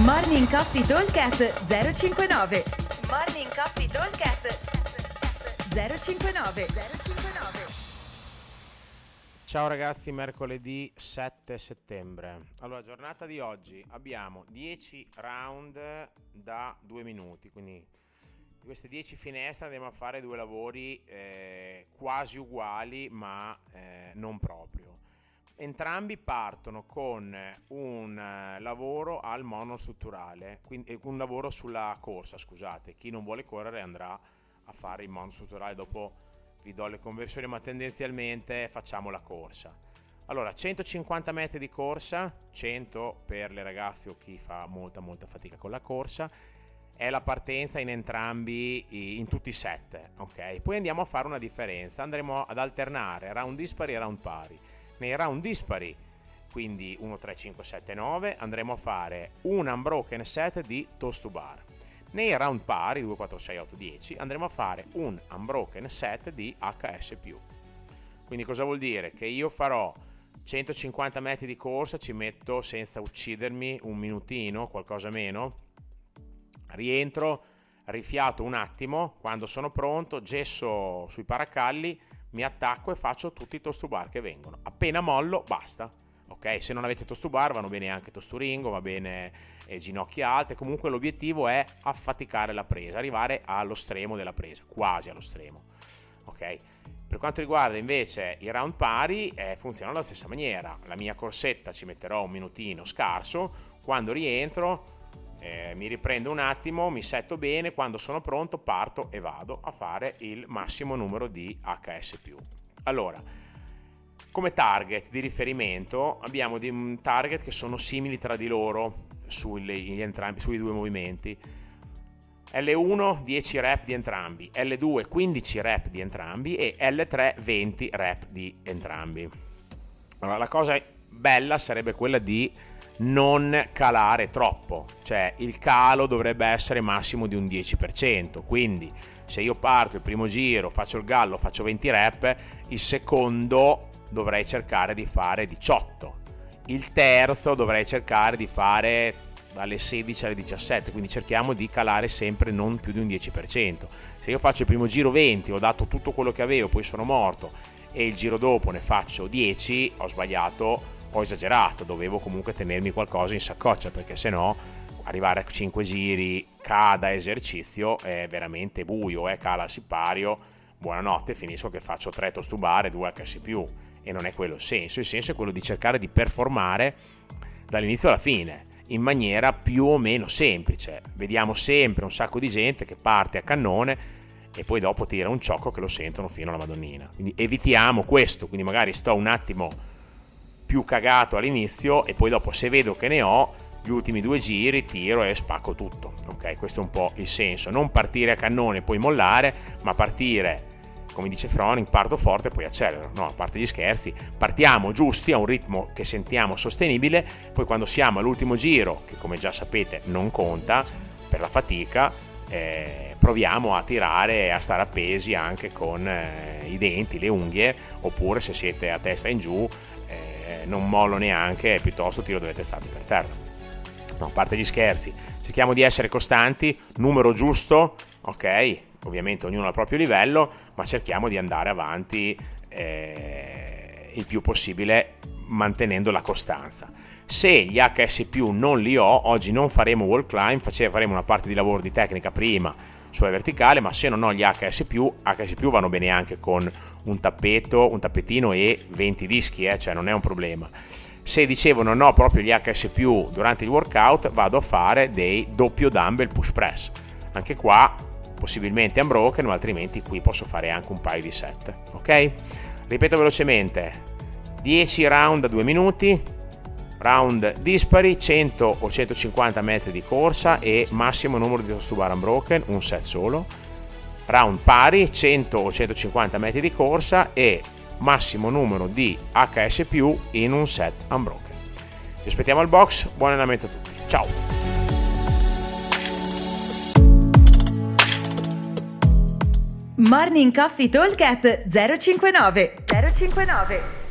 Morning Coffee Talkcast 059 Morning Coffee Talkcast 059 059 Ciao ragazzi, mercoledì 7 settembre. Allora, giornata di oggi abbiamo 10 round da 2 minuti, quindi di queste 10 finestre andremo a fare due lavori eh, quasi uguali ma eh, non proprio. Entrambi partono con un eh, lavoro al monostrutturale, quindi un lavoro sulla corsa, scusate. Chi non vuole correre andrà a fare il monostrutturale, dopo vi do le conversioni, ma tendenzialmente facciamo la corsa. Allora, 150 metri di corsa, 100 per le ragazze o chi fa molta molta fatica con la corsa, è la partenza in entrambi, in tutti i set, ok? Poi andiamo a fare una differenza, andremo ad alternare round dispari e round pari nei round dispari, quindi 1, 3, 5, 7, 9, andremo a fare un unbroken set di toast to bar. Nei round pari, 2, 4, 6, 8, 10, andremo a fare un unbroken set di HS+. Quindi cosa vuol dire? Che io farò 150 metri di corsa, ci metto senza uccidermi un minutino, qualcosa meno, rientro, rifiato un attimo, quando sono pronto, gesso sui paracalli, mi attacco e faccio tutti i tostubar che vengono. Appena mollo, basta. Ok, se non avete tostubar vanno bene anche tosturingo, va bene eh, ginocchia alte, comunque l'obiettivo è affaticare la presa, arrivare allo stremo della presa, quasi allo stremo. Ok? Per quanto riguarda invece i round pari, eh, funzionano alla stessa maniera. La mia corsetta ci metterò un minutino scarso, quando rientro eh, mi riprendo un attimo, mi setto bene, quando sono pronto parto e vado a fare il massimo numero di HS+. Allora, come target di riferimento abbiamo dei target che sono simili tra di loro sui, entrambi, sui due movimenti. L1 10 rep di entrambi, L2 15 rep di entrambi e L3 20 rep di entrambi. Allora, la cosa bella sarebbe quella di non calare troppo, cioè il calo dovrebbe essere massimo di un 10%, quindi se io parto il primo giro, faccio il gallo, faccio 20 rep, il secondo dovrei cercare di fare 18, il terzo dovrei cercare di fare dalle 16 alle 17, quindi cerchiamo di calare sempre non più di un 10%. Se io faccio il primo giro 20, ho dato tutto quello che avevo, poi sono morto e il giro dopo ne faccio 10, ho sbagliato ho esagerato, dovevo comunque tenermi qualcosa in saccoccia perché se no arrivare a 5 giri cada esercizio è veramente buio, eh? cala sipario, buonanotte, finisco che faccio 3 tostubare, 2 HS+, e non è quello il senso, il senso è quello di cercare di performare dall'inizio alla fine in maniera più o meno semplice. Vediamo sempre un sacco di gente che parte a cannone e poi dopo tira un ciocco che lo sentono fino alla Madonnina. Quindi evitiamo questo, quindi magari sto un attimo più cagato all'inizio e poi dopo se vedo che ne ho gli ultimi due giri tiro e spacco tutto ok? Questo è un po' il senso. Non partire a cannone e poi mollare ma partire come dice Froning parto forte e poi accelero. No a parte gli scherzi partiamo giusti a un ritmo che sentiamo sostenibile poi quando siamo all'ultimo giro che come già sapete non conta per la fatica eh, proviamo a tirare e a stare appesi anche con eh, i denti, le unghie oppure se siete a testa in giù non mollo neanche, piuttosto tiro delle testate per terra. No, a parte gli scherzi, cerchiamo di essere costanti, numero giusto, ok? Ovviamente ognuno al proprio livello, ma cerchiamo di andare avanti eh, il più possibile mantenendo la costanza. Se gli HS non li ho, oggi non faremo wall climb, faremo una parte di lavoro di tecnica prima sulla verticale, ma se non ho gli HS+, HS+, vanno bene anche con un tappeto, un tappetino e 20 dischi, eh, cioè non è un problema. Se dicevo non ho proprio gli HS+, durante il workout, vado a fare dei doppio dumbbell push press. Anche qua possibilmente unbroken, ma altrimenti qui posso fare anche un paio di set, ok? Ripeto velocemente, 10 round a 2 minuti, round dispari, 100 o 150 metri di corsa e massimo numero di toast bar unbroken, un set solo. Round pari, 100 o 150 metri di corsa e massimo numero di HS in un set unbroken. Ci aspettiamo al box, buon allenamento a tutti. Ciao! Morning Coffee Talk 059 059